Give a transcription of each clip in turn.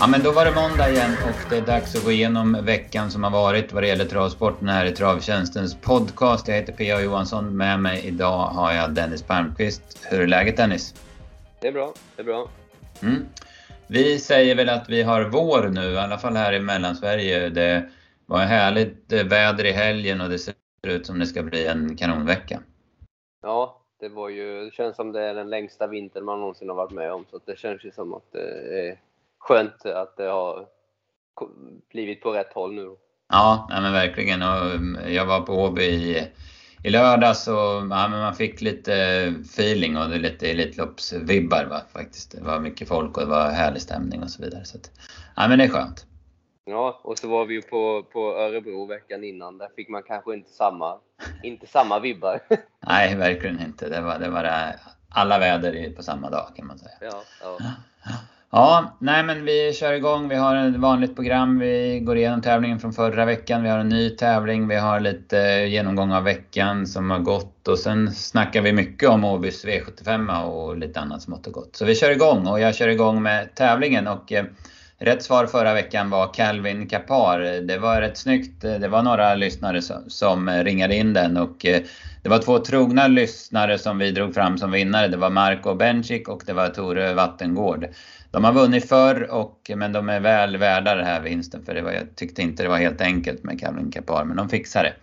Ja, men då var det måndag igen och det är dags att gå igenom veckan som har varit vad det gäller travsporten här i Travtjänstens podcast. Jag heter P.A. Johansson. Med mig idag har jag Dennis Palmqvist. Hur är läget Dennis? Det är bra, det är bra. Mm. Vi säger väl att vi har vår nu, i alla fall här i Mellansverige. Det var härligt väder i helgen och det ser ut som det ska bli en kanonvecka. Ja, det var ju, det känns som det är den längsta vintern man någonsin har varit med om. Så det känns ju som att det är skönt att det har blivit på rätt håll nu. Ja, nej men verkligen. Och jag var på Åby i, i lördags och ja, men man fick lite feeling och lite Elitloppsvibbar va, faktiskt. Det var mycket folk och det var härlig stämning och så vidare. Så att, ja, men det är skönt. Ja, och så var vi ju på, på Örebro veckan innan. Där fick man kanske inte samma, inte samma vibbar. Nej, verkligen inte. Det var, det var det, alla väder på samma dag kan man säga. Ja, ja. Ja, nej men vi kör igång. Vi har ett vanligt program. Vi går igenom tävlingen från förra veckan. Vi har en ny tävling. Vi har lite eh, genomgång av veckan som har gått. Och sen snackar vi mycket om Åbys V75 och lite annat smått och gott. Så vi kör igång och jag kör igång med tävlingen. Och eh, rätt svar förra veckan var Calvin Kapar. Det var rätt snyggt. Det var några lyssnare som, som ringade in den. Och eh, det var två trogna lyssnare som vi drog fram som vinnare. Det var Marco Bencik och det var Tore Vattengård. De har vunnit förr, och, men de är väl värda den här vinsten. För det var, jag tyckte inte det var helt enkelt med Calvin Kapar, men de fixar det.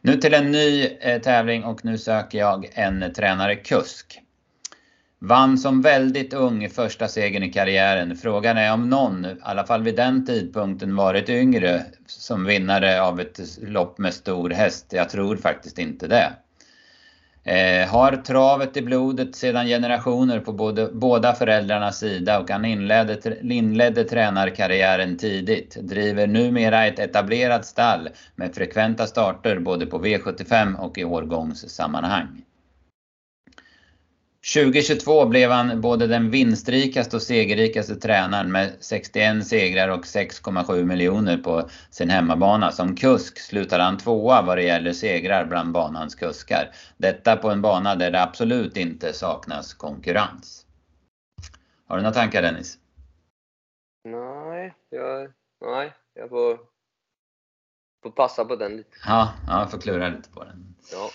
Nu till en ny eh, tävling och nu söker jag en tränare kusk. Vann som väldigt ung första segern i karriären. Frågan är om någon, i alla fall vid den tidpunkten, varit yngre som vinnare av ett lopp med stor häst. Jag tror faktiskt inte det. Eh, har travet i blodet sedan generationer på både, båda föräldrarnas sida och han inledde, inledde tränarkarriären tidigt. Driver numera ett etablerat stall med frekventa starter både på V75 och i årgångssammanhang. 2022 blev han både den vinstrikaste och segerrikaste tränaren med 61 segrar och 6,7 miljoner på sin hemmabana. Som kusk slutade han tvåa vad det gäller segrar bland banans kuskar. Detta på en bana där det absolut inte saknas konkurrens. Har du några tankar Dennis? Nej, jag, nej, jag får, får passa på den lite. Ja, ja jag får klura lite på den. Ja.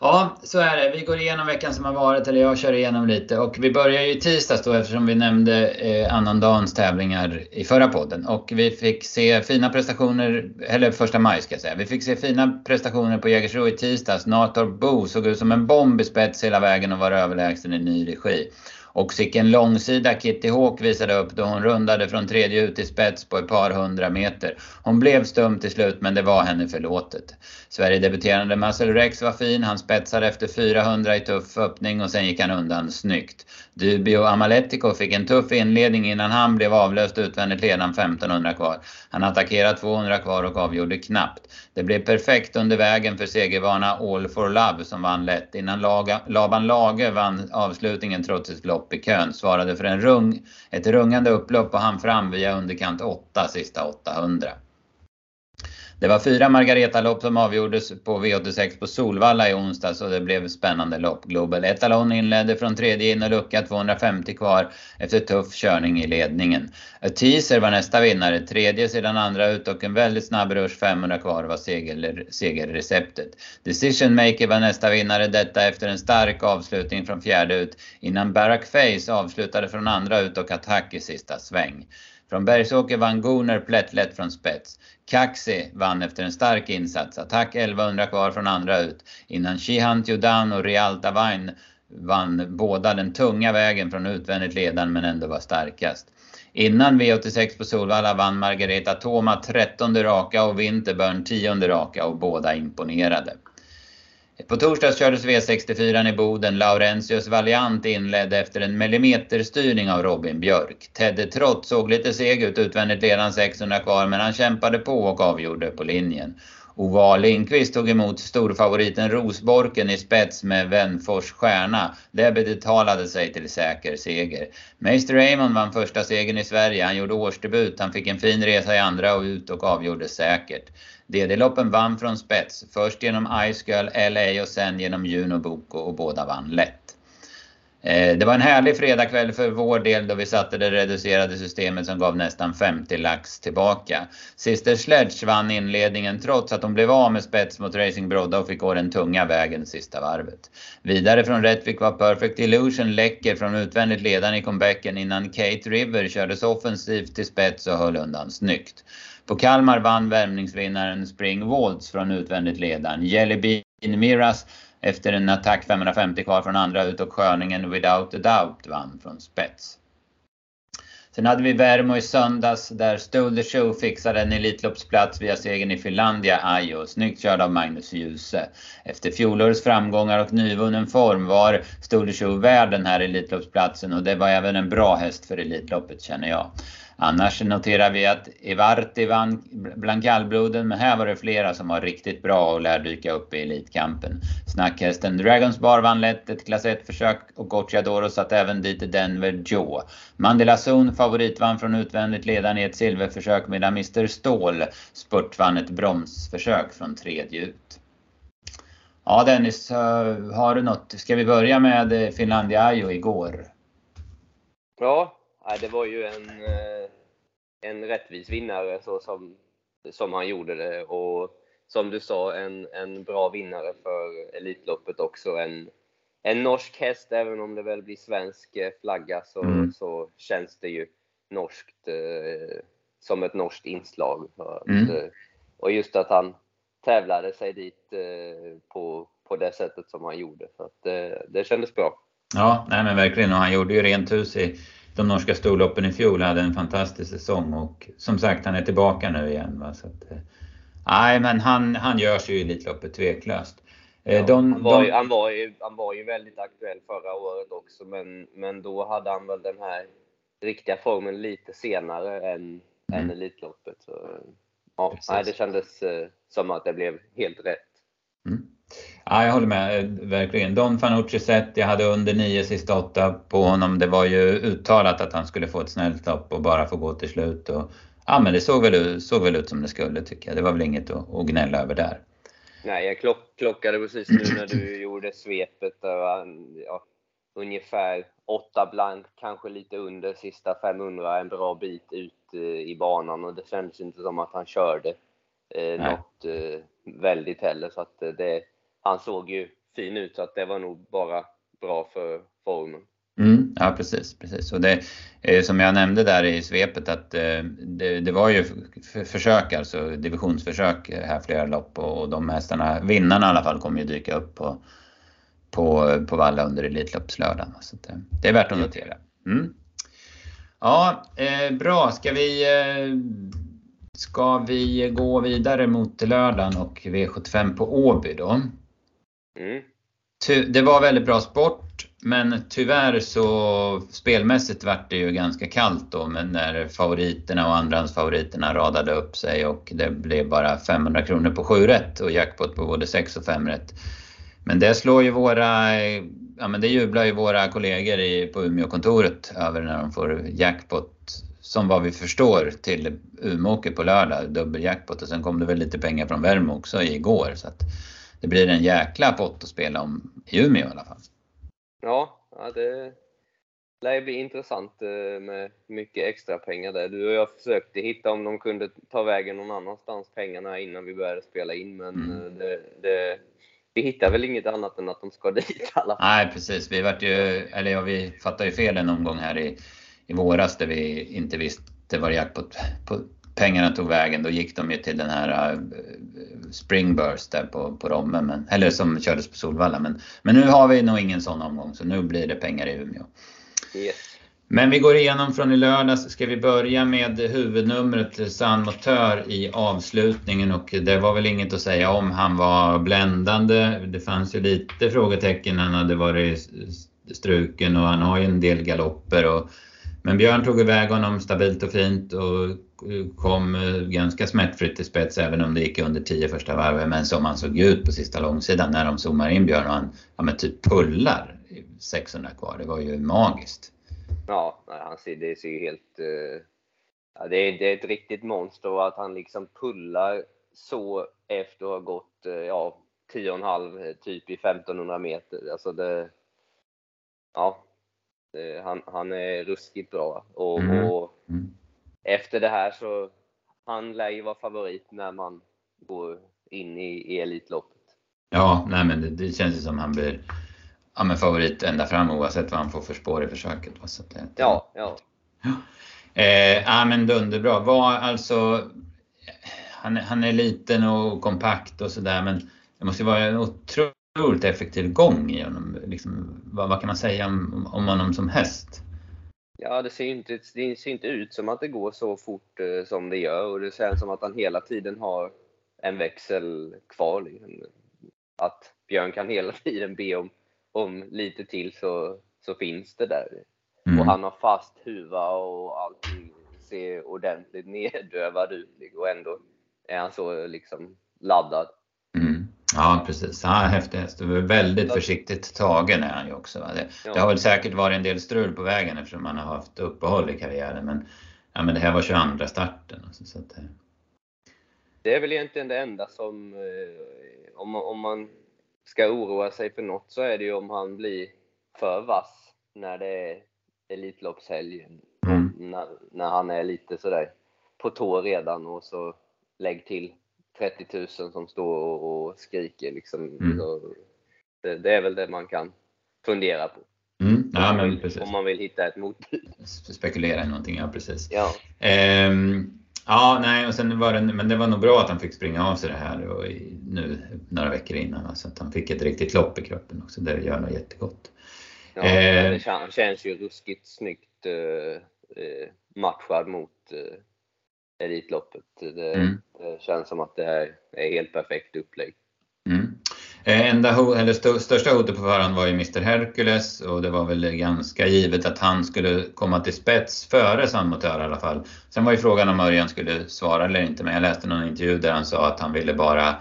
Ja, så är det. Vi går igenom veckan som har varit, eller jag kör igenom lite. Och vi börjar ju i tisdags då eftersom vi nämnde eh, annandagens tävlingar i förra podden. Och vi fick se fina prestationer, eller första maj ska jag säga. Vi fick se fina prestationer på Jägersro i tisdags. Nator Bo såg ut som en bomb i spets hela vägen och var överlägsen i ny regi. Och sicken långsida Kitty Hawk visade upp då hon rundade från tredje ut i spets på ett par hundra meter. Hon blev stum till slut men det var henne förlåtet. Sverigedebuterande Muscle Marcel Rex var fin. Han spetsade efter 400 i tuff öppning och sen gick han undan snyggt. Dubio Amaletico fick en tuff inledning innan han blev avlöst utvändigt ledan 1500 kvar. Han attackerade 200 kvar och avgjorde knappt. Det blev perfekt under vägen för segervana All for Love som vann lätt innan Laban Lage vann avslutningen trots ett lopp i kön. Svarade för en rung, ett rungande upplopp och han fram via underkant 8 sista 800. Det var fyra Margareta-lopp som avgjordes på V86 på Solvalla i onsdags och det blev spännande lopp. Global Etalon inledde från tredje in och lucka 250 kvar efter tuff körning i ledningen. A Teaser var nästa vinnare, tredje sedan andra ut och en väldigt snabb rush 500 kvar var seger, segerreceptet. Decision Maker var nästa vinnare, detta efter en stark avslutning från fjärde ut innan Barack Face avslutade från andra ut och attack i sista sväng. Från Bergsåker vann Gunnar plättlätt från spets. Kaxi vann efter en stark insats. Attack 1100 kvar från andra ut. Innan Shihan Tjudan och Rialta Vain vann båda den tunga vägen från utvändigt ledan men ändå var starkast. Innan V86 på Solvalla vann Margareta Toma 13 raka och Winterburn 10 raka och båda imponerade. På torsdags kördes V64 i Boden. Laurentius Valiant inledde efter en millimeterstyrning av Robin Björk. Tedde Trott såg lite seg ut utvändigt ledan 600 kvar men han kämpade på och avgjorde på linjen. Ova Lindqvist tog emot storfavoriten Rosborken i spets med Vänfors stjärna. Det betalade sig till säker seger. Meister Raymond vann första segern i Sverige. Han gjorde årsdebut. Han fick en fin resa i andra och ut och avgjorde säkert. DD-loppen vann från spets. Först genom Ice Girl LA och sen genom Juno Boko och båda vann lätt. Eh, det var en härlig fredagkväll för vår del då vi satte det reducerade systemet som gav nästan 50 lax tillbaka. Sister Sledge vann inledningen trots att hon blev av med spets mot Racing Brodda och fick gå den tunga vägen sista varvet. Vidare från Rättvik var Perfect Illusion läcker från utvändigt ledaren i comebacken innan Kate River kördes offensivt till spets och höll undan snyggt. På Kalmar vann värmningsvinnaren Spring Waltz från utvändigt ledaren. Jelly Bean Miras efter en attack 550 kvar från andra ut och Sköningen Without a Doubt vann från spets. Sen hade vi Värmo i söndags där Stole the Show fixade en Elitloppsplats via segern i Finlandia Ajo. Snyggt körd av Magnus Djuse. Efter fjolårets framgångar och nyvunnen form var Stole the Show värd den här Elitloppsplatsen och det var även en bra häst för Elitloppet känner jag. Annars noterar vi att Evarti vann bland kallbloden, men här var det flera som var riktigt bra och lär dyka upp i Elitkampen. Snackhästen Dragons Bar vann lätt ett klass 1-försök och Gocciadoro satt även dit Denver Joe. Mandela Zon favoritvann från utvändigt ledaren i ett silverförsök medan Mr Ståhl spurtvann ett bromsförsök från tredje ut. Ja Dennis, har du något? Ska vi börja med Finlandia Ajo igår? Ja, det var ju en, eh, en rättvis vinnare så som, som han gjorde det. Och som du sa, en, en bra vinnare för Elitloppet också. En, en norsk häst, även om det väl blir svensk eh, flagga, så, mm. så känns det ju norskt eh, som ett norskt inslag. Mm. Att, och just att han tävlade sig dit eh, på, på det sättet som han gjorde. Så att, eh, det kändes bra. Ja, nej men verkligen. Och han gjorde ju rent hus i de norska storloppen i fjol hade en fantastisk säsong och som sagt han är tillbaka nu igen. Va? Så att, eh, nej men han, han gör sig ju i Elitloppet tveklöst. Eh, ja, de, han, var de... ju, han, var ju, han var ju väldigt aktuell förra året också men, men då hade han väl den här riktiga formen lite senare än, mm. än Elitloppet. Så, ja, nej, det kändes eh, som att det blev helt rätt. Mm. Ja, jag håller med, eh, verkligen. Don Fanucci sett, jag hade under nio sista åtta på honom. Det var ju uttalat att han skulle få ett snällt lopp och bara få gå till slut. Och, ja, men det såg väl, såg väl ut som det skulle tycker jag. Det var väl inget att, att gnälla över där. Nej, jag klock, klockade precis nu när du gjorde svepet. Ja, ungefär åtta blank, kanske lite under sista 500, en bra bit ut eh, i banan och det kändes inte som att han körde eh, något eh, väldigt heller. Så att det, han såg ju fin ut så att det var nog bara bra för formen. Mm, ja precis, precis. Och det, eh, som jag nämnde där i svepet att eh, det, det, var ju försök, alltså divisionsförsök här flera lopp och de hästarna, vinnarna i alla fall, kommer ju dyka upp på, på, på Valla under Elitloppslördagen. Så det, det, är värt att notera. Mm. Ja, eh, bra. Ska vi, eh, ska vi gå vidare mot lördagen och V75 på Åby då? Mm. Det var väldigt bra sport, men tyvärr så spelmässigt vart det ju ganska kallt då men när favoriterna och andrahandsfavoriterna radade upp sig och det blev bara 500 kronor på 7 rätt och jackpot på både 6 och 5 rätt. Men det slår ju våra, ja men det jublar ju våra kollegor i, på Umeåkontoret över när de får jackpot som vad vi förstår till Umeåker på lördag, dubbeljackpot och sen kom det väl lite pengar från Värmo också igår. Så att det blir en jäkla pott att spela om i Umeå i alla fall. Ja, det lär bli intressant eh, med mycket extra pengar där. Du och jag försökte hitta om de kunde ta vägen någon annanstans pengarna innan vi började spela in men mm. Eh, det, det, vi hittar väl inget annat än att de ska dit i alla fall. Nej precis, vi vart ju, eller ja, vi fattade ju fel en omgång här i, i våras där vi inte visste vad jackpot på, pengarna tog vägen, då gick de ju till den här uh, Springburst där på, på Romme, men, eller som kördes på Solvalla. Men, men nu har vi nog ingen sån omgång, så nu blir det pengar i Umeå. Yes. Men vi går igenom från i lördags. Ska vi börja med huvudnumret San Motör i avslutningen och det var väl inget att säga om. Han var bländande. Det fanns ju lite frågetecken. Han hade varit struken och han har ju en del galopper. Och, men Björn tog iväg honom stabilt och fint och eh, kom eh, ganska smärtfritt till spets även om det gick under 10 första varven. Men som han såg ut på sista långsidan när de zoomar in Björn och han ja, men typ pullar 600 kvar. Det var ju magiskt. Ja, han ser, det ser ju helt... Eh, ja, det, är, det är ett riktigt monster och att han liksom pullar så efter att ha gått ja, 10,5 typ i 1500 meter. Alltså det, ja, han, han är ruskigt bra. Och, Mm. och Mm. efter det här så han lär ju vara favorit när man går in i, i Elitloppet. Ja, nej men det, det känns ju som han blir ja, men favorit ända fram oavsett vad han får för spår i försöket. Så det, Ja, ja. Eh, ja men dunderbra. Var alltså, han, han är liten och kompakt och sådär men det måste ju vara en otroligt effektiv gång i honom. Liksom, vad, vad kan man säga om, om honom som häst? Ja, det ser inte, det ser inte ut som att det går så fort eh, som det gör och det känns som att han hela tiden har en växel kvar. Liksom. Att Björn kan hela tiden be om, om lite till så, så finns det där. Mm. Och han har fast huva och allting ser ordentligt neddövad ut och ändå är han så liksom laddad. Mm. Ja precis, ja, häftig häst. Väldigt försiktigt tagen är han ju också. Det, Ja. det har väl säkert varit en del strul på vägen eftersom han har haft uppehåll i karriären men, ja, men det här var 22 starten. Alltså, så att, det- Det är väl egentligen det enda som, eh, om, man- om man ska oroa sig för något så är det ju om han blir för vass när det är Elitloppshelg. Mm. När, när han är lite sådär på tå redan och så lägg till 30 000 som står och, skriker liksom. Mm. Det, det är väl det man kan fundera på. Mm. Ja om, man vill, precis. om man vill hitta ett motbud. Spekulera i någonting, ja precis. Ja. Ehm, ja, nej, och sen var det, men det var nog bra att han fick springa av sig det här och i, nu några veckor innan. Så att han fick ett riktigt lopp i kroppen också. Det gör nog jättegott. Ja, Eh. det kän- känns ju ruskigt snyggt eh, eh, matchad mot Elitloppet. Det, Mm. det känns som att det här är helt perfekt upplägg. Mm. Eh, Enda eller st största hotet på förhand var ju Mr Hercules och det var väl ganska givet att han skulle komma till spets före Sandmotör i alla fall. Sen var ju frågan om Örjan skulle svara eller inte men jag läste någon intervju där han sa att han ville bara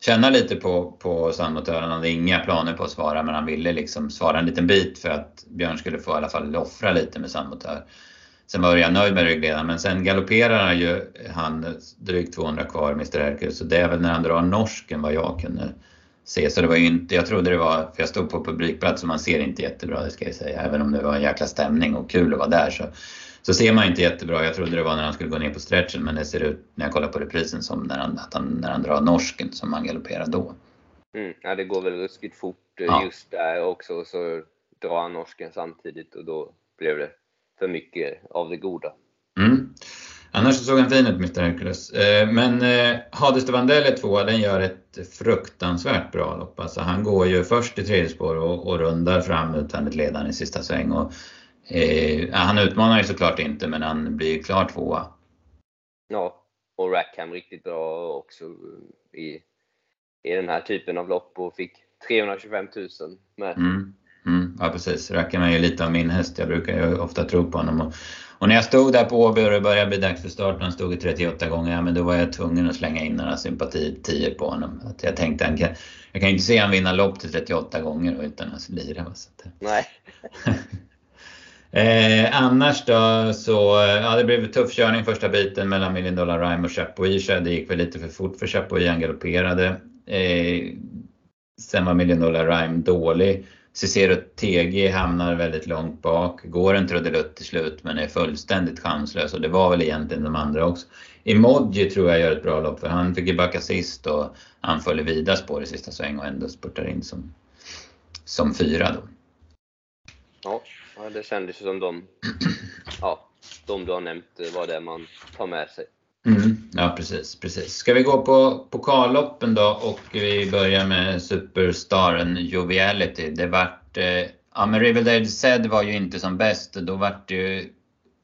känna lite på, på Sandmotör. Han hade inga planer på att svara men han ville liksom svara en liten bit för att Björn skulle få i alla fall offra lite med Sandmotör. Sen var jag nöjd med ryggledaren men sen galopperar han ju han drygt 200 kvar, Mr Hercules. Så det är väl när han drar norsken vad jag kunde se. Så det var inte, jag trodde det var, för jag stod på publikplats och man ser inte jättebra det ska jag säga. Även om det var en jäkla stämning och kul att vara där så, så ser man inte jättebra. Jag trodde det var när han skulle gå ner på stretchen men det ser ut när jag kollar på reprisen som när han, att han, när han drar norsken som han galopperar då. Mm. Ja, det går väl ruskigt fort eh, Ja. just där också. Så drar han norsken samtidigt och då blev det för mycket av det goda. Mm. Annars så såg han fin ut Mr Hercules. Eh, Men eh, Hades de Vandell är tvåa, den gör ett fruktansvärt bra lopp. Alltså han går ju först i tredje spår och, och rundar fram utvändigt ledaren i sista sväng. Och, eh, han utmanar ju såklart inte men han blir ju klar tvåa. Ja, och Rackham riktigt bra också i, i den här typen av lopp och fick 325 000 med. Mm. Mm, ja precis, Rackham är ju lite av min häst. Jag brukar ju ofta tro på honom. Och, och när jag stod där på Åby och det började bli dags för start och han stod i 38 gånger, ja, men då var jag tvungen att slänga in några sympatitior på honom. Att jag tänkte, han kan, jag kan ju inte se han vinna lopp till 38 gånger utan att lira. Så att, Nej. Eh, annars då så, ja det blev tuff körning första biten mellan Million Dollar Rhyme och Chapuis. Det gick väl lite för fort för Chapuis, han galopperade. Eh, sen var Million Dollar Rhyme dålig. Cicero TG hamnar väldigt långt bak, går en trudelutt till slut men är fullständigt chanslös och det var väl egentligen de andra också. Emoji tror jag gör ett bra lopp för han fick ju backa sist och han föll i vida spår i sista sväng och ändå spurtar in som, som fyra då. Ja, det kändes ju som de, ja, de du har nämnt eh, var det man tar med sig. Mm, ja precis, precis. Ska vi gå på pokalloppen då och vi börjar med superstaren Joviality. Det vart, eh, ja men Riverdale Zed var ju inte som bäst. Då vart det ju,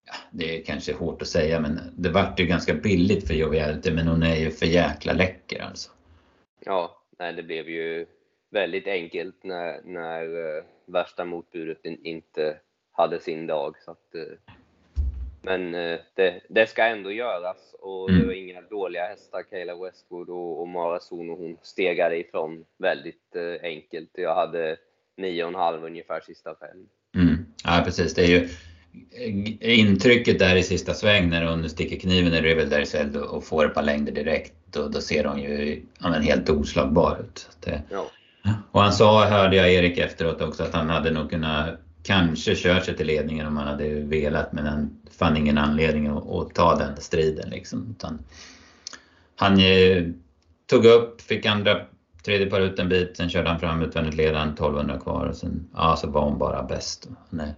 ja, det är kanske hårt att säga men det vart ju ganska billigt för Joviality men hon är ju för jäkla läcker alltså. Ja, nej, det blev ju väldigt enkelt när, när eh, värsta motbudet inte hade sin dag. Så att, eh, men eh, det, det ska ändå göras och Mm. det var inga dåliga hästar. Kayla Westwood och, och Mara Son och hon stegade ifrån väldigt eh, enkelt. Jag hade 9,5 ungefär sista fem. Mm. Ja precis, det är ju eh, intrycket där i sista sväng när hon sticker kniven i Riverdale Zed och får ett par längder direkt. Då, då ser hon ju ja, men helt oslagbar ut. Det, Ja. Och han sa, hörde jag Erik efteråt också, att han hade nog kunnat kanske kört sig till ledningen om han hade velat men han fann ingen anledning att, att ta den striden. Liksom. Utan han eh, tog upp, fick andra, tredje par ut en bit, sen körde han fram utvändigt ledaren 1200 kvar och sen ja, så var hon bara bäst. Hon är,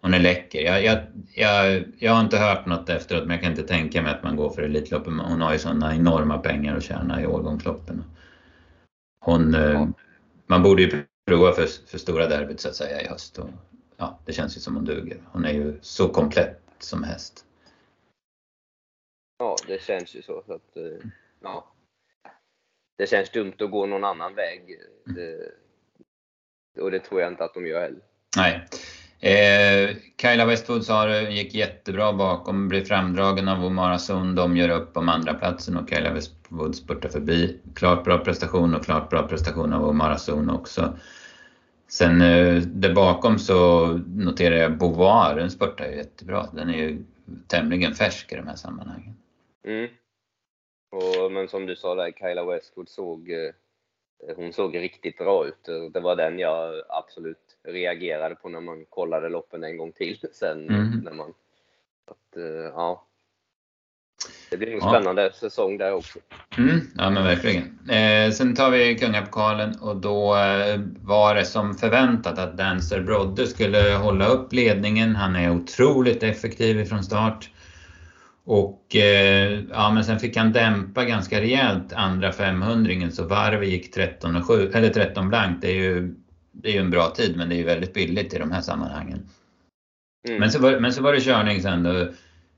hon är läcker. Jag, jag, jag, jag har inte hört något efteråt men jag kan inte tänka mig att man går för Elitloppen. Hon har ju sådana enorma pengar att tjäna i årgångsloppen. Hon, ja. Man borde ju prova för, för stora derbyt så att säga i höst. Och, ja, det känns ju som hon duger. Hon är ju så komplett som häst. Ja, det känns ju så. så att, eh, ja. Det känns dumt att gå någon annan väg. Det, och det tror jag inte att de gör heller. Nej. Eh, Kyla Westwood sa det gick jättebra bakom, blir framdragen av Omara Sund. De gör upp om andra platsen och Kyla Westwood spurtar förbi. Klart bra prestation och klart bra prestation av Omara Sund också. Sen eh, där bakom så noterar jag Beauvoir, den spurtar ju jättebra. Den är ju tämligen färsk i de här sammanhangen. Mm. Och, men som du sa där, Kyla Westwood såg, eh, hon såg riktigt bra ut. Det var den jag absolut reagerade på när man kollade loppen en gång till sen. Mm. När man, att, eh, ja. Det blir en ja. spännande säsong där också. Mm, ja men verkligen. Eh, sen tar vi Kungapokalen och då eh, var det som förväntat att Dancer Brodde skulle hålla upp ledningen. Han är otroligt effektiv från start. Och eh, ja, men sen fick han dämpa ganska rejält andra 500 så varvet gick 13, och 7, eller 13 blankt. Det är, ju, det är ju en bra tid men det är ju väldigt billigt i de här sammanhangen. Mm. Men, så var, men så var det körning sen då.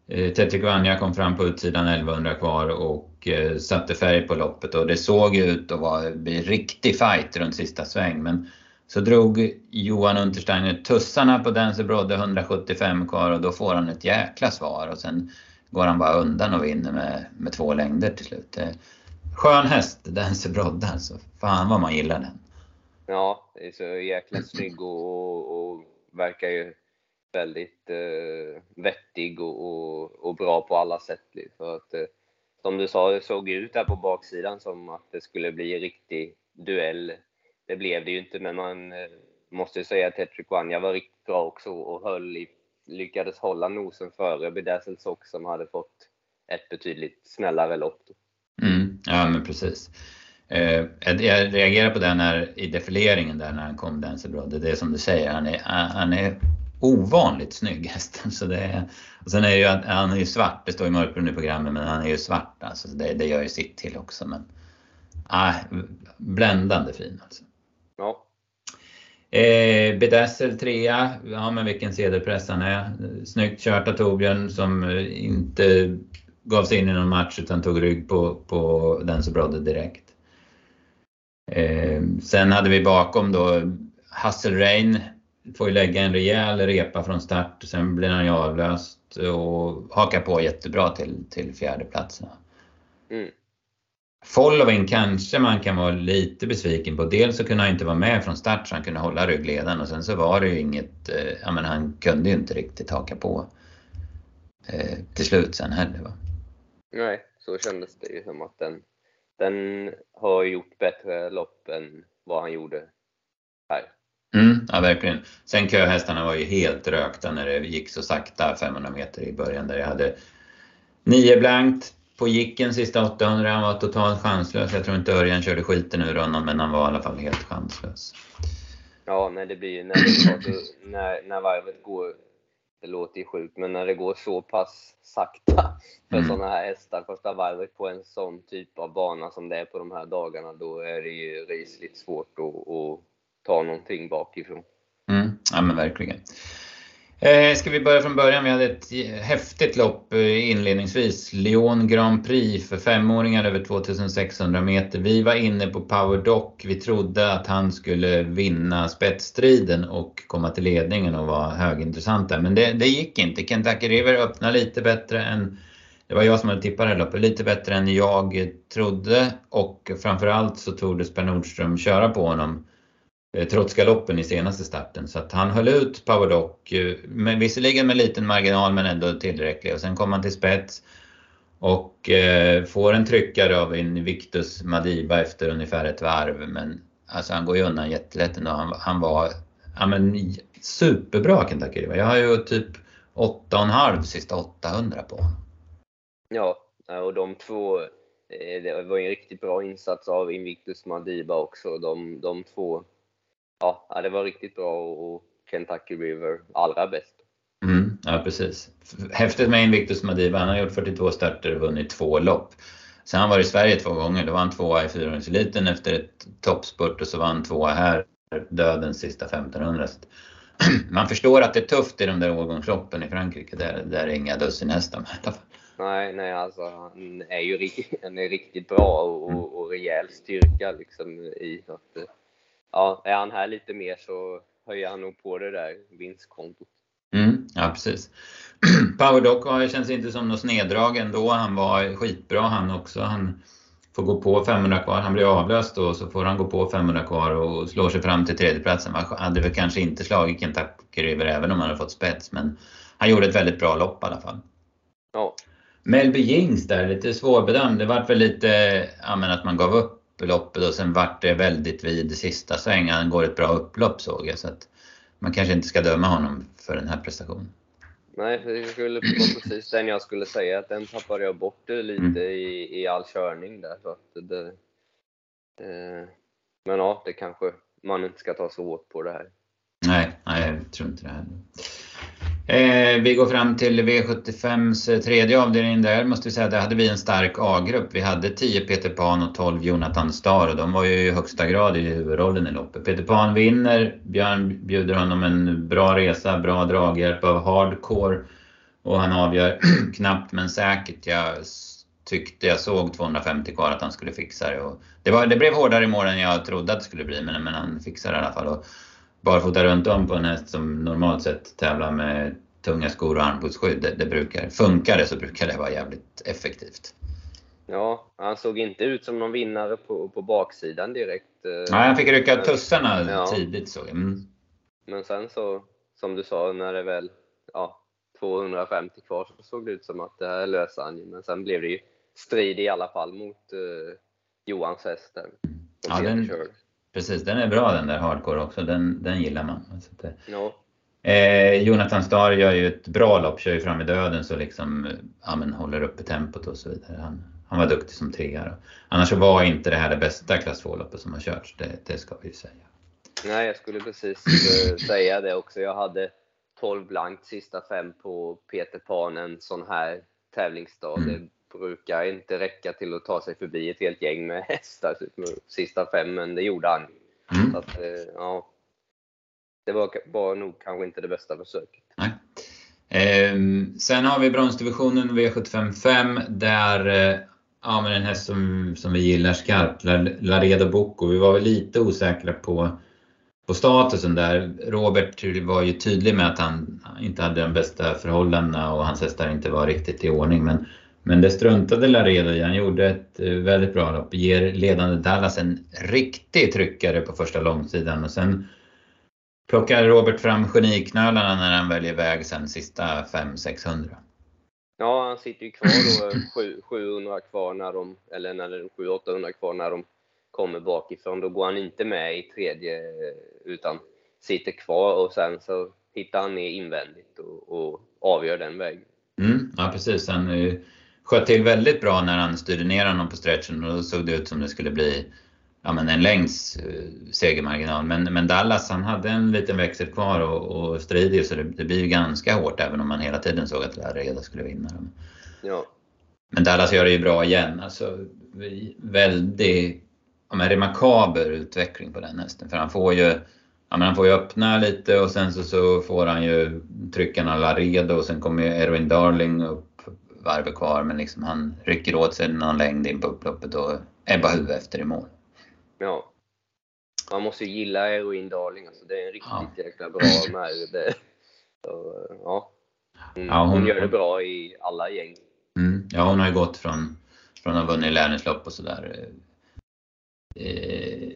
Eh, Tetrick Tetrik Vanja kom fram på utsidan 1100 kvar och eh, satte färg på loppet och det såg ut att vara en riktig fight runt sista sväng. Men så drog Johan Untersteiner tussarna på Dancer Brodde 175 kvar och då får han ett jäkla svar och sen går han bara undan och vinner med, med två längder till slut. Eh, skön häst, Dancer Brodde alltså. Fan vad man gillar den. Ja, det är så jäkla snygg och, och, och verkar ju väldigt eh, vettig och, och, och, bra på alla sätt. För att, eh, som du sa, det såg ut där på baksidan som att det skulle bli en riktig duell. Det blev det ju inte, men man eh, måste säga att Tetrick Wanja var riktigt bra också och höll i lyckades hålla nosen före Bedazzled Sock som hade fått ett betydligt snällare lopp. Mm, ja men precis. Eh, jag reagerar på det här i defileringen där när han kom Dancebrod. Det är som du säger, han är, han är ovanligt snygg hästen. Så det är, och sen är ju, han är ju svart, det står ju mörkbrun i programmet, men han är ju svart alltså. Det, det gör ju sitt till också. Men, ah, bländande fin alltså. Ja. Eh, Bedazzle trea, ja men vilken sedelpress han är. Snyggt kört av Torbjörn som eh, inte gav sig in i någon match utan tog rygg på, på den som brådde direkt. Eh, sen hade vi bakom då Hasselrein, får ju lägga en rejäl repa från start, sen blir han ju avlöst och hakar på jättebra till, till fjärdeplatsen. Mm. Following kanske man kan vara lite besviken på. Dels så kunde han inte vara med från start så han kunde hålla ryggledaren och sen så var det ju inget, eh, ja men han kunde ju inte riktigt haka på eh, till slut sen heller va. Nej, så kändes det ju som att den, den har gjort bättre lopp än vad han gjorde här. Mm, ja, verkligen. Sen köhästarna var ju helt rökta när det gick så sakta 500 meter i början där jag hade 9 blankt, på Jicken sista 800, han var totalt chanslös. Jag tror inte Örjan körde skiten ur honom, men han var i alla fall helt chanslös. Ja, när det blir, när, det, när, när varvet går, det låter ju sjukt, men när det går så pass sakta för mm. sådana här hästar första varvet på en sån typ av bana som det är på de här dagarna, då är det ju rysligt svårt att ta någonting bakifrån. Mm. Ja, men verkligen. Eh, ska vi börja från början? Vi hade ett häftigt lopp eh, inledningsvis. Lyon Grand Prix för femåringar över 2600 meter. Vi var inne på Power Doc. Vi trodde att han skulle vinna spetsstriden och komma till ledningen och vara högintressant där. Men det, det gick inte. Kentucky River öppnade lite bättre än det var jag som hade tippat det här loppet, lite bättre än jag trodde och framförallt så tordes Per Nordström köra på honom Eh, trots galoppen i senaste starten. Så att han höll ut Powerdoc, eh, men visserligen med liten marginal men ändå tillräcklig. Och sen kom han till spets och eh, får en tryckare av Invictus Madiba efter ungefär ett varv. Men alltså han går ju undan jättelätt ändå. Han, han, var, ja, men, superbra Kentucky River. Jag har ju typ 8,5 sista 800 på Ja, och de två, eh, det var en riktigt bra insats av Invictus Madiba också. De, de två, ja, det var riktigt bra och Kentucky River allra bäst. Mm, ja, precis. Häftigt med Invictus Madiba. Han har gjort 42 starter och vunnit två lopp. Sen har han varit i Sverige två gånger. Då var han tvåa i 400-eliten efter ett toppspurt och så var han tvåa här, dödens sista 1500. Man förstår att det är tufft i de där årgångsloppen i Frankrike. Där, där är inga dussin hästar med. Nej, nej, alltså han är ju han är riktigt bra och, och rejäl styrka liksom i att, ja, är han här lite mer så höjer han nog på det där vinstkontot. Mm, ja, precis. Powerdock känns inte som någon sneddrag ändå. Han var skitbra han också. Han får gå på 500 kvar. Han blir avlöst då så får han gå på 500 kvar och slår sig fram till tredjeplatsen. Han hade väl kanske inte slagit Kentucky River även om han hade fått spets men han gjorde ett väldigt bra lopp i alla fall. Ja. Melby Jings där, lite svårbedömd. Det vart väl lite ja, men att man gav upp loppet och sen vart det väldigt vid sista sväng. Han går ett bra upplopp såg jag. Så att man kanske inte ska döma honom för den här prestationen. Nej, det skulle vara precis den jag skulle säga. Att den tappade jag bort lite mm. i, i all körning där. Så att det, eh, men ja, det kanske man inte ska ta så hårt på det här. Nej, nej jag tror inte det heller. Eh, vi går fram till V75s eh, tredje avdelning där måste vi säga, där hade vi en stark A-grupp. Vi hade 10 Peter Pan och 12 Jonathan Starr och de var ju i högsta grad i huvudrollen i loppet. Peter Pan vinner, Björn bjuder honom en bra resa, bra draghjälp av Hardcore och han avgör knappt men säkert. Jag tyckte jag såg 250 kvar att han skulle fixa det. Och det, var, det blev hårdare i mål än jag trodde att det skulle bli men, men han fixade det i alla fall. Och barfota runt om på en häst som normalt sett tävlar med tunga skor och armbågsskydd. Det, det brukar, funkar det så brukar det vara jävligt effektivt. Ja, han såg inte ut som någon vinnare på, på baksidan direkt. Eh, Nej, han fick rycka tussarna ja. tidigt så mm. Men sen så, som du sa, när det väl ja, 250 kvar så såg det ut som att det här löser han Men sen blev det ju strid i alla fall mot uh, Johans häst. Ja, den, Precis, den är bra den där hardcore också. Den, den gillar man. Så det, ja. eh, Jonathan Starr gör ju ett bra lopp, kör ju fram i döden så liksom ja, men håller uppe tempot och så vidare. Han, han var duktig som trea. Annars så var inte det här det bästa klass 2-loppet som har körts, det, det ska vi ju säga. Nej, jag skulle precis eh, säga det också. Jag hade 12 blankt sista fem på Peter Pan en sån här tävlingsdag. Mm brukar inte räcka till att ta sig förbi ett helt gäng med hästar sista fem, men det gjorde han. Mm. Så att, eh, ja, det var, var nog kanske inte det bästa försöket. Nej. Eh, sen har vi bronsdivisionen V755 där eh, ja, men en häst som, som vi gillar skarpt, Laredo Bocco. Vi var väl lite osäkra på, på statusen där. Robert var ju tydlig med att han inte hade de bästa förhållandena och hans hästar inte var riktigt i ordning. Men men det struntade Laredo i. Han gjorde ett eh, väldigt bra lopp. Ger ledande Dallas en riktig tryckare på första långsidan och sen plockar Robert fram geniknölarna när han väljer väg sen sista 500-600. Ja, han sitter ju kvar då 700 kvar när de, eller när 700-800 kvar när de kommer bakifrån. Då går han inte med i tredje utan sitter kvar och sen så hittar han ner invändigt och, och avgör den vägen. Mm, ja precis. Han sköt till väldigt bra när han styrde ner honom på stretchen och då såg det ut som det skulle bli ja, men en längds eh, segermarginal. Men, men Dallas han hade en liten växel kvar och, och strider så det, det blir ganska hårt även om man hela tiden såg att Laredo skulle vinna. Ja. Men Dallas gör det ju bra igen. Alltså, väldigt ja, men remarkabel utveckling på den hästen. För han får ju Ja, men han får ju öppna lite och sen så, så får han ju tryckarna Laredo och sen kommer ju Erwin Darling upp varv kvar men liksom han rycker åt sig någon längd in på upploppet och ebbar huvudet efter i mål. Ja. Man måste ju gilla Eroin Darling alltså. Det är en riktigt ja. jäkla bra. Så, ja. Hon, ja, hon, hon, gör det bra i alla gäng. Mm, ja, hon har ju gått från, från att ha vunnit lärlingslopp och sådär eh,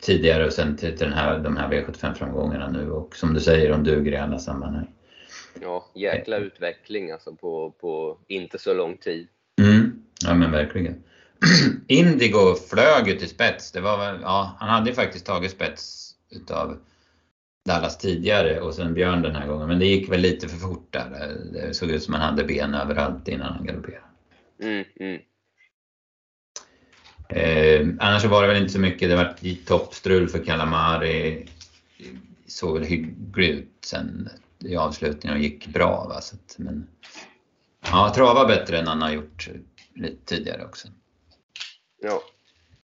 tidigare och sen till, till den här, de här V75-framgångarna nu och som du säger, hon duger i alla sammanhang. Ja, jäkla utveckling alltså på, på inte så lång tid. Mm. Ja men verkligen. Indigo flög ju till spets. Det var ja, han hade ju faktiskt tagit spets utav Dallas tidigare och sen Björn den här gången. Men det gick väl lite för fort där. Det såg ut som han hade ben överallt innan han galopperade. Mm, mm. Eh, annars var det väl inte så mycket. Det var toppstrul för Kalamari. Såg väl hyggligt ut sen i avslutningen och gick bra. Va? Så att, men, ja, trava bättre än han har gjort lite tidigare också. Ja.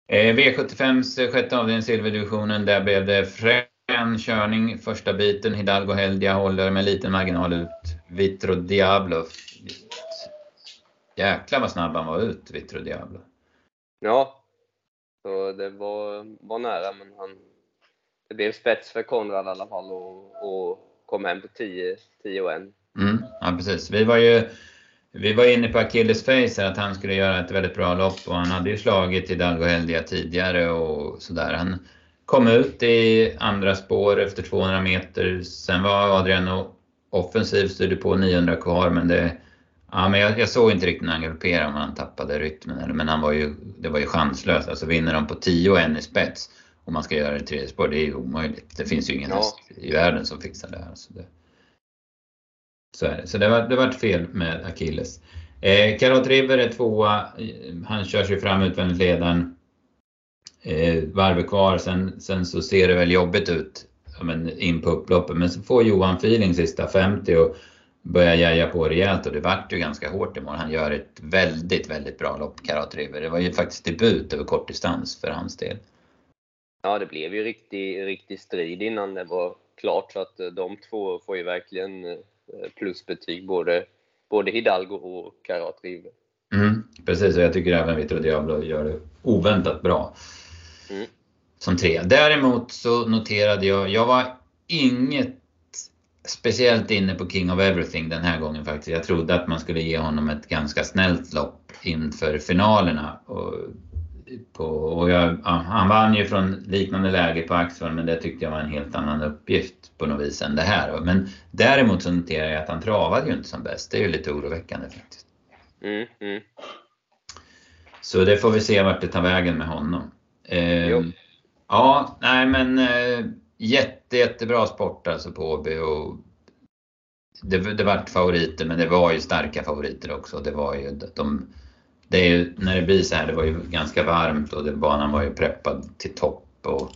Eh, V75s sjätte avdelning silverdivisionen. Där blev det frän körning första biten. Hidalgo Heldia håller med liten marginal ut. Vitro Diablo. Jäklar vad snabb han var ut, Vitro Diablo. Ja. Så det var, var nära, men han, det blev spets för Konrad i alla fall och, och kom hem på 10, 10 och 1. Mm, ja, precis. Vi var ju vi var inne på Achilles face att han skulle göra ett väldigt bra lopp och han hade ju slagit Hidalgo Heldia tidigare och sådär. Han kom ut i andra spår efter 200 meter. Sen var Adrian offensiv, styrde på 900 kvar men det Ja, men jag, jag såg inte riktigt när han galopperade om han tappade rytmen. Men han var ju, det var ju chanslöst. Alltså vinner de på 10 och en i spets och man ska göra det i tredje spår, det är ju omöjligt. Det finns ju ingen ja. häst i världen som fixar det här. Så det, så är det. Så det var, det var fel med Achilles. Eh, Karot River är tvåa. Han kör sig fram utvändigt ledaren. Eh, varvet kvar, sen, sen så ser det väl jobbigt ut men, in på upploppet. Men så får Johan feeling sista 50 och börjar jaja på rejält och det vart ju ganska hårt imorgon. Han gör ett väldigt, väldigt bra lopp, Karat River. Det var ju faktiskt debut över kortdistans för hans del. Ja, det blev ju riktig, riktig strid innan det var klart så att de två får ju verkligen eh, plusbetyg, både, både Hidalgo och Karat River. Mm, precis, och jag tycker även Vitro Diablo gör det oväntat bra. Mm. Som tre. Däremot så noterade jag, jag var inget speciellt inne på King of Everything den här gången faktiskt. Jag trodde att man skulle ge honom ett ganska snällt lopp inför finalerna. Och, på, och jag, ja, han vann ju från liknande läge på Axel men det tyckte jag var en helt annan uppgift på något vis än det här. Men däremot så noterar jag att han travade ju inte som bäst. Det är ju lite oroväckande faktiskt. Mm, mm. Så det får vi se vart det tar vägen med honom. Eh, ja, nej men eh, jätte, jättebra sport alltså på Åby och det, det vart favoriter men det var ju starka favoriter också. Det var ju de, det är ju, när det blir så här, det var ju ganska varmt och det, banan var ju preppad till topp och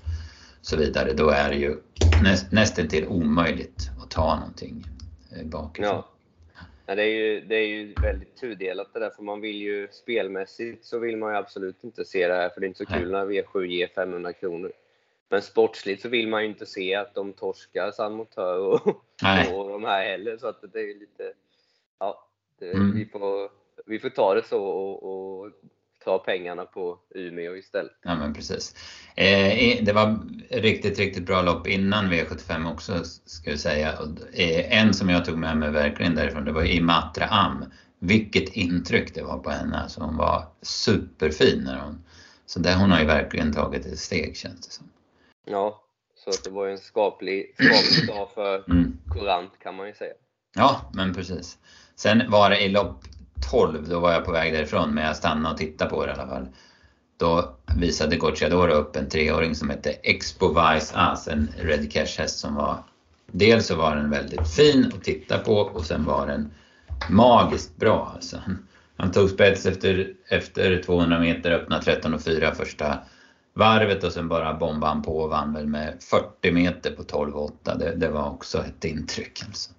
så vidare. Då är det ju näst, nästan till omöjligt att ta någonting eh, bakifrån. Ja. Ja, det, är ju, det är ju väldigt tudelat det där, för man vill ju spelmässigt så vill man ju absolut inte se det här, för det är inte så kul när V7 ger 500 kronor. Men sportsligt så vill man ju inte se att de torskar San Motör och, och de här heller, så att det är lite, ja, det, mm. vi, får, vi får ta det så och, och ta pengarna på Umeå istället. Ja men precis. Eh, det var riktigt, riktigt bra lopp innan V75 också ska vi säga. Eh, en som jag tog med mig verkligen därifrån det var Imatra Am. Vilket intryck det var på henne. Alltså hon var superfin när hon... Så där hon har ju verkligen tagit ett steg känns det som. Ja, så det var en skaplig, skaplig dag för mm. Courant kan man ju säga. Ja, men precis. Sen var det i lopp 12, då var jag på väg därifrån men jag stannade och tittade på det i alla fall. Då visade Gocciadoro upp en treåring som hette Expo Vice As, en Red Cash häst som var Dels så var den väldigt fin att titta på och sen var den magiskt bra. Alltså. Han tog spets efter, efter 200 meter, öppnade 13,4 första varvet och sen bara bombade han på och vann väl med 40 meter på 12,8. Det, det var också ett intryck. Alltså.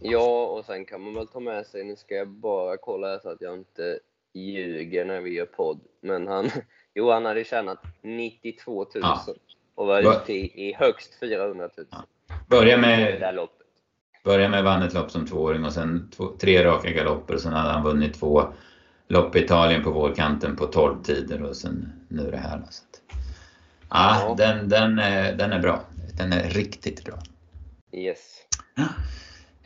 Ja, och sen kan man väl ta med sig, nu ska jag bara kolla så att jag inte ljuger när vi gör podd, men han, jo, han hade tjänat 92 000 ja. och var ute i, i högst 400 000. Ja. Börja med, börja med vann ett lopp som tvååring och sen två, tre raka galopper och sen hade han vunnit två lopp i Italien på vårkanten på 12 tider och sen nu det här. Så att, ja, ja. Den, den, är, den är bra. Den är riktigt bra. Yes.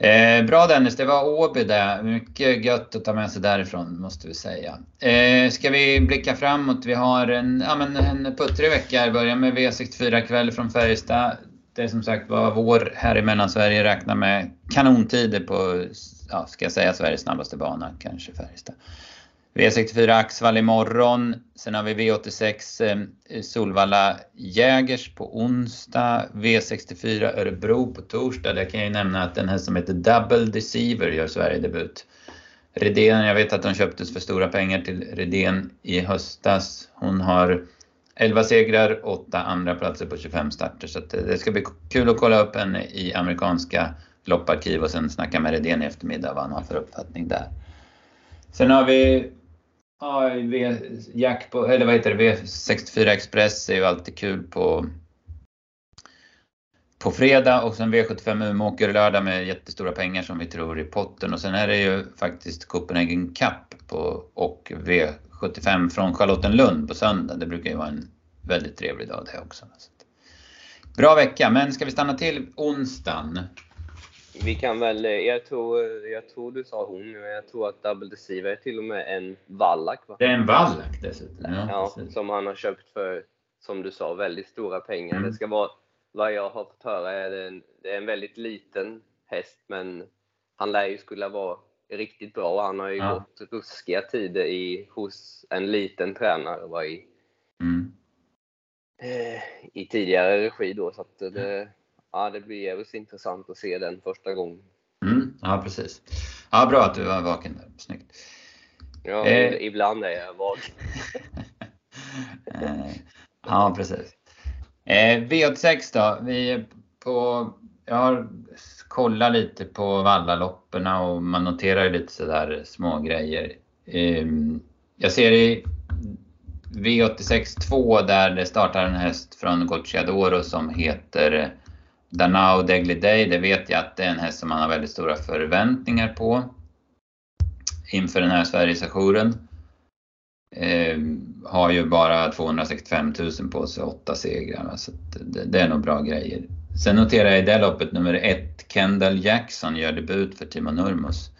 Eh, bra Dennis, det var Åby där. Mycket gött att ta med sig därifrån måste vi säga. Eh, ska vi blicka framåt? Vi har en, ja, men en puttrig vecka. Börjar med V64 kväll från Färjestad. Det är som sagt var vår här i Mellansverige räknar med kanontider på, ja, ska jag säga Sveriges snabbaste bana, kanske Färjestad. V64 Axvall imorgon. Sen har vi V86 eh, Solvalla Jägers på onsdag. V64 Örebro på torsdag. Där kan jag ju nämna att den här som heter Double Deceiver gör Sverigedebut. Redén, jag vet att hon köptes för stora pengar till Redén i höstas. Hon har 11 segrar, 8 andra platser på 25 starter. Så eh, det ska bli kul att kolla upp henne i amerikanska lopparkiv och sen snacka med Redén i eftermiddag vad han har för uppfattning där. Sen har vi ja, v, Jack på, eller vad heter det, V64 Express är ju alltid kul på på fredag och sen V75 Umeåker lördag med jättestora pengar som vi tror i potten och sen är det ju faktiskt Copenhagen Cup på, och V75 från Charlottenlund på söndag. Det brukar ju vara en väldigt trevlig dag det också. Bra vecka, men ska vi stanna till onsdagen? Vi kan väl, jag tror, jag tror du sa hon, men jag tror att Double Deceiver är till och med en vallack va? Det är en vallack dessutom. Ja, ja som han har köpt för, som du sa, väldigt stora pengar. Mm. Det ska vara, vad jag har fått höra, är det, en, det är en väldigt liten häst, men han lär ju skulle vara riktigt bra och han har ju ja. gått ruskiga tider i, hos en liten tränare var i, mm. eh, i tidigare regi då. Så att det, ja, det blir jävligt intressant att se den första gången. Mm, ja, precis. Ja, bra att du var vaken där. Snyggt. Ja, eh. ibland är jag vaken. Eh, ja, precis. Eh, V86 då. Vi på, jag har kollat lite på vallaloppen och man noterar lite sådär små grejer. Eh, jag ser i V86 2 där det startar en häst från Gocciadoro som heter Danao Degly Day, det vet jag att det är en häst som man har väldigt stora förväntningar på inför den här Sverigesaktionen. Eh, har ju bara 265 000 på sig, åtta segrar. Så det, det, är nog bra grejer. Sen noterar jag i det loppet nummer ett, Kendall Jackson gör debut för Timo Nurmos.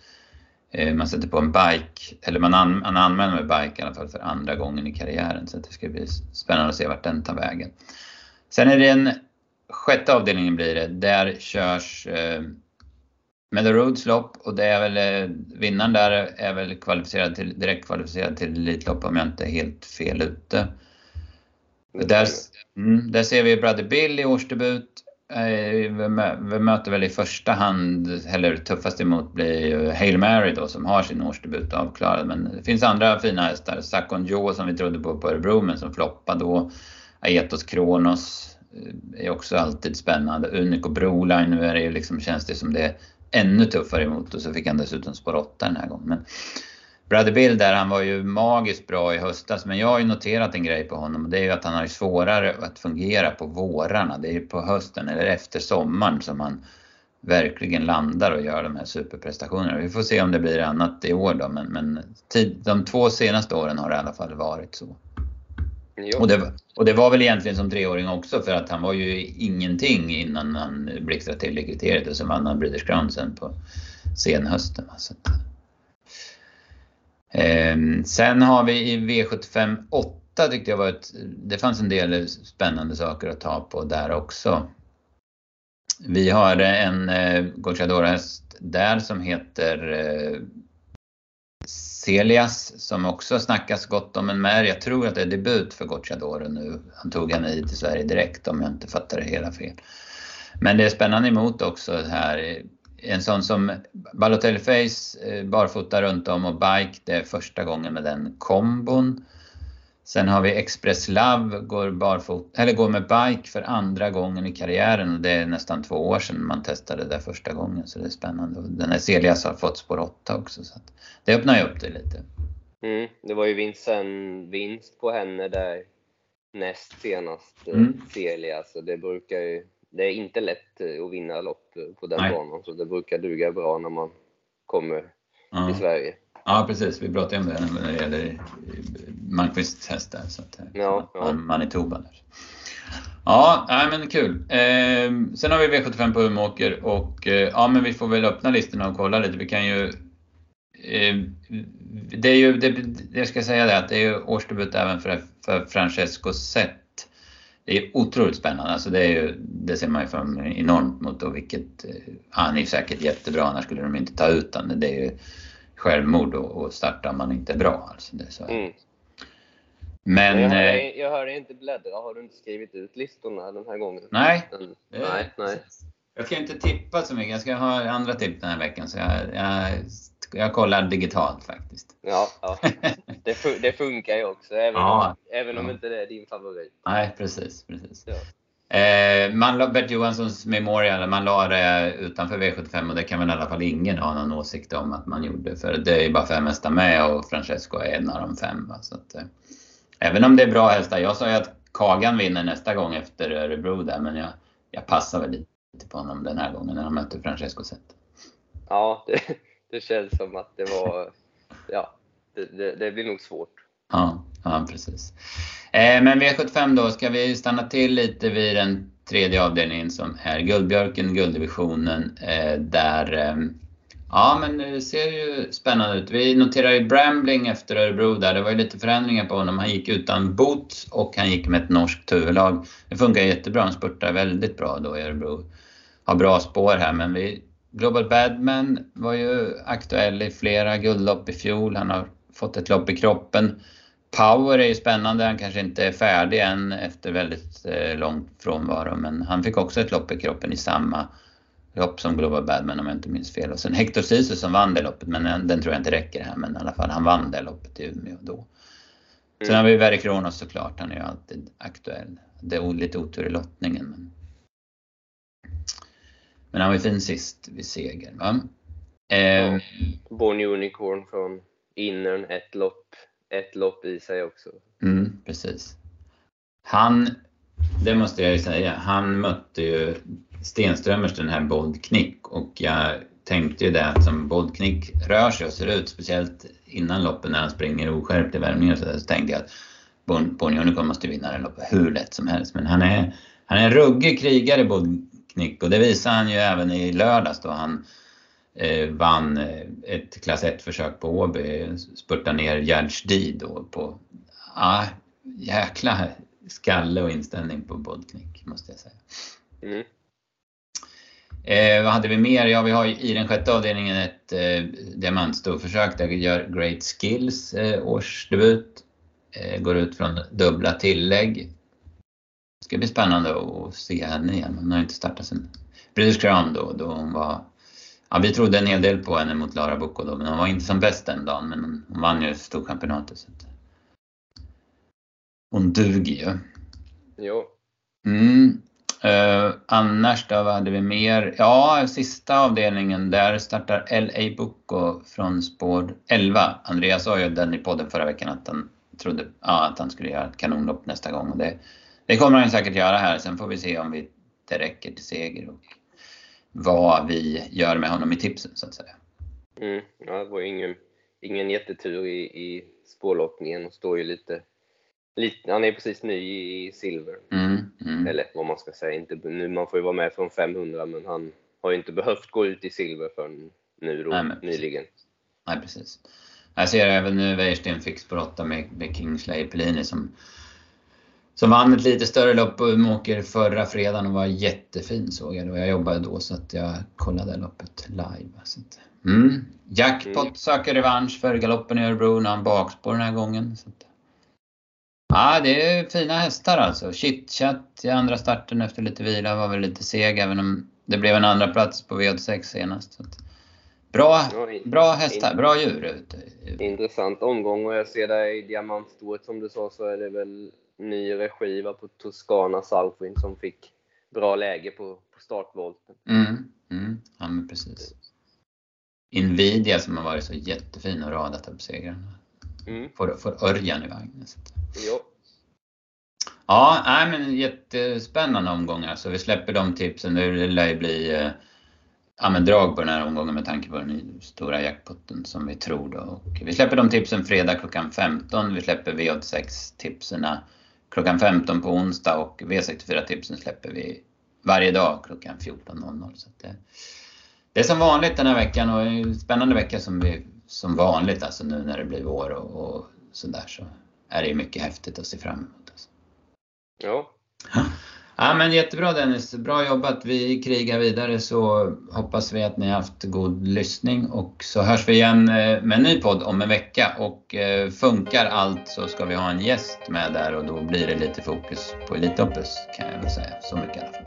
Eh, man sätter på en bike, eller man, an, man använder med bike i alla fall för andra gången i karriären. Så det ska bli spännande att se vart den tar vägen. Sen är det en sjätte avdelningen blir det. Där körs eh, Roads lopp och det är väl eh, vinnaren där är väl kvalificerad till, direkt kvalificerad till Elitlopp om jag inte är helt fel ute. Där, mm, där ser vi Brother Bill i årsdebut. Eh, vi möter väl i första hand, eller tuffast emot blir ju Hail Mary då som har sin årsdebut avklarad. Men det finns andra fina hästar. Sakon Joe som vi trodde på på Örebro men som floppade då. Aetos Kronos Eh, är också alltid spännande. Unico Broline, nu är det ju liksom, känns det som det är ännu tuffare emot och så fick han dessutom spår 8 den här gången. Men Brother Bill där, han var ju magiskt bra i höstas men jag har ju noterat en grej på honom och det är ju att han har svårare att fungera på vårarna. Det är ju på hösten eller efter sommaren som han verkligen landar och gör de här superprestationerna. Vi får se om det blir annat i år då men, men tid, de två senaste åren har det i alla fall varit så. Och det, och det var väl egentligen som treåring också för att han var ju ingenting innan han blixtrade till i kriteriet och sen vann han Breeders Crown sen på senhösten. Så ehm, sen har vi i V75 8 tyckte jag var ett, det fanns en del spännande saker att ta på där också. Vi har en eh, Gocciadora-häst där som heter eh, Celias som också snackas gott om en mer. Jag tror att det är debut för Gocciadoro nu. Han tog henne hit till Sverige direkt om jag inte fattar det hela fel. Men det är spännande emot också här. En sån som Balotelli Face, eh, barfota runt om och bike, det är första gången med den kombon. Sen har vi Express Love, går, barfot, eller går med bike för andra gången i karriären och det är nästan två år sedan man testade det första gången så det är spännande. den här Celias har fått spår 8 också så det öppnar ju upp det lite. Mm, det var ju vinst, en vinst på henne där näst senast, eh, mm. Celia, så det brukar ju, det är inte lätt eh, att vinna lopp på den Nej. banan så det brukar duga bra när man kommer ja. till Sverige. Ja precis, vi pratade om det när det gäller Malmqvists häst där. Så att, ja, ja. Manitoba där. Ja, nej, men kul. Eh, sen har vi V75 på Umeåker och eh, ja, men vi får väl öppna listorna och kolla lite. Vi kan ju eh, det är ju, det, jag ska säga det att det är ju årsdebut även för, för Francesco Zet. Det är otroligt spännande, alltså det, är ju, det ser man ju fram enormt mot och vilket, eh, han är säkert jättebra annars skulle de inte ta ut honom. Det är ju självmord att starta om man inte bra. Alltså det så. Mm. Men... jag, hör eh, jag hör inte bläddra. Har du inte skrivit ut listorna den här gången? nej. Det- Nej, nej. Jag ska inte tippa så mycket. Jag ska ha andra tips den här veckan. Så jag, jag, jag kollar digitalt faktiskt. Ja, ja. Det, fu- det funkar ju också, även, Ja. om, även om inte det är din favorit. Nej, precis. precis. Ja. Eh, man la, Bert Johanssons Memorial, man la det utanför V75 och det kan väl i alla fall ingen ha någon åsikt om att man gjorde. För det är ju bara fem hästar med och Francesco är en av de fem. Va? Så att, eh, även om det är bra hästar. Jag sa ju att Kagan vinner nästa gång efter Örebro där men jag, jag passar väl lite på honom den här gången när han möter Francesco Zet. Ja, det, det känns som att det var... Ja, det, det, det blir nog svårt. Ja, ja precis. Eh, men V75 då, ska vi stanna till lite vid den tredje avdelningen som är Guldbjörken, gulddivisionen. Eh, där, eh, ja men det ser ju spännande ut. Vi noterar ju Brambling efter Örebro där. Det var ju lite förändringar på honom. Han gick utan boots och han gick med ett norskt huvudlag. Det funkar jättebra. Han spurtar väldigt bra då i Örebro. Har bra spår här men vi Global Badman var ju aktuell i flera guldlopp i fjol. Han har fått ett lopp i kroppen. Power är ju spännande. Han kanske inte är färdig än efter väldigt eh, lång frånvaro. Men han fick också ett lopp i kroppen i samma lopp som Global Badman om jag inte minns fel. Och sen Hector Sisu som vann det loppet. Men den, tror jag inte räcker här. Men i alla fall, han vann det loppet i Umeå då. Sen har vi Verre Kronos såklart. Han är ju alltid aktuell. Det är lite otur i lottningen. Men, men han var ju fin sist vid seger. Va? Eh, Ja. Born Unicorn från Innern, ett lopp, ett lopp i sig också. Mm, precis. Han, det måste jag ju säga, han mötte ju Stenströmers den här Bold Knick och jag tänkte ju det att som Bold Knick rör sig och ser ut, speciellt innan loppen när han springer oskärpt i värmningen så, där, så tänkte jag att Born Unicorn måste vinna det loppet hur lätt som helst. Men han är, han är en ruggig krigare Bold Knick och det visar han ju även i lördags då han vann eh, ett klass 1-försök på Åby, spurtade ner Gerd Di då på, ja, jäkla skalle och inställning på Bodknick måste jag säga. Mm. Eh, vad hade vi mer? Ja, vi har i den sjätte avdelningen ett eh, diamantstorförsök där vi gör Great Skills eh, årsdebut. Eh, går ut från dubbla tillägg. Det ska bli spännande att se henne igen. Hon har inte startat sen British Crown då, då hon var Ja, vi trodde en hel del på henne mot Lara Bocco då, men hon var inte som bäst den dagen. Men hon- vann ju Storchampionatet. Så. Hon duger ju. Jo. Mm. Eh, annars då, vad hade vi mer? Ja, sista avdelningen, där startar LA Bocco från spår 11. Andreas sa ju den i podden förra veckan att han trodde ja, att han skulle göra ett kanonlopp nästa gång. Och det, det kommer han säkert göra här. Sen får vi se om vi, det räcker till seger och vad vi gör med honom i tipsen så att säga. Mm. Ja, det var ingen, ingen jättetur i, i spårlottningen och står ju lite, lite... Han är precis ny i silver. Mm, mm. Eller vad man ska säga. Inte, nu, man får ju vara med från 500 men han har ju inte behövt gå ut i silver förrän nu då, Nej, men nyligen. Nej, precis. Jag ser även nu Wäjersten fick 8 med, med Kingsley Pellini som, som vann ett lite större lopp på Umeåker förra fredagen och var jättefin såg jag. Och jag jobbade då så att jag kollade loppet live. Så att, mm. Jackpot Mm. söker revansch för galoppen i Örebro när han bakspår den här gången. Så att, ja, det är fina hästar alltså. Chitchat i andra starten efter lite vila var väl lite seg även om det blev en andra plats på V86 senast. Så att, bra, bra hästar, bra djur. Intressant omgång och jag ser där i diamantstoet som du sa så är det väl ny regi på Toscana Southwind som fick bra läge på, på startvolten. Mm, mm, ja men precis. Nvidia som har varit så jättefin och radat upp segrarna. Mm. Får, får Örjan i vagnen. Jo. Ja, nej, men jättespännande omgångar. Så vi släpper de tipsen. Nu lär ju bli eh, ja, men drag på den här omgången med tanke på den stora jackpotten som vi tror. Då. Och vi släpper de tipsen fredag klockan 15. Vi släpper V86-tipsen klockan 15 på onsdag och V64-tipsen släpper vi varje dag klockan 14.00. Så det, det är som vanligt den här veckan och en spännande vecka som, vi, som vanligt alltså nu när det blir vår och, och sådär så är det mycket häftigt att se fram emot. Alltså. Ja. Ja, men jättebra Dennis, bra jobbat. Vi krigar vidare så hoppas vi att ni har haft god lyssning och så hörs vi igen eh, med en ny podd om en vecka och eh, funkar allt så ska vi ha en gäst med där och då blir det lite fokus på Elitloppet kan jag väl säga. Så mycket i alla fall.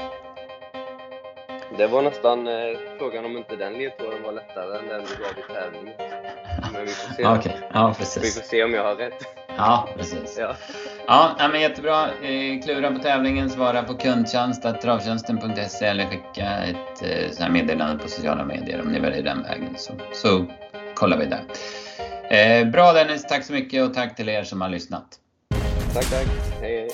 Det var nästan eh, frågan om inte den ledtråden var lättare än den du gav i tävlingen. Men vi får se. okay. ja, precis. Vi får se om jag har rätt. Ja, precis. Ja, ja men jättebra. Eh, klura på tävlingen, svara på kundtjänst, travtjänsten.se eller skicka ett eh, här meddelande på sociala medier om ni väljer den vägen. Så, så kollar vi där. Eh, bra Dennis, tack så mycket och tack till er som har lyssnat. tack, tack. Hej, hej.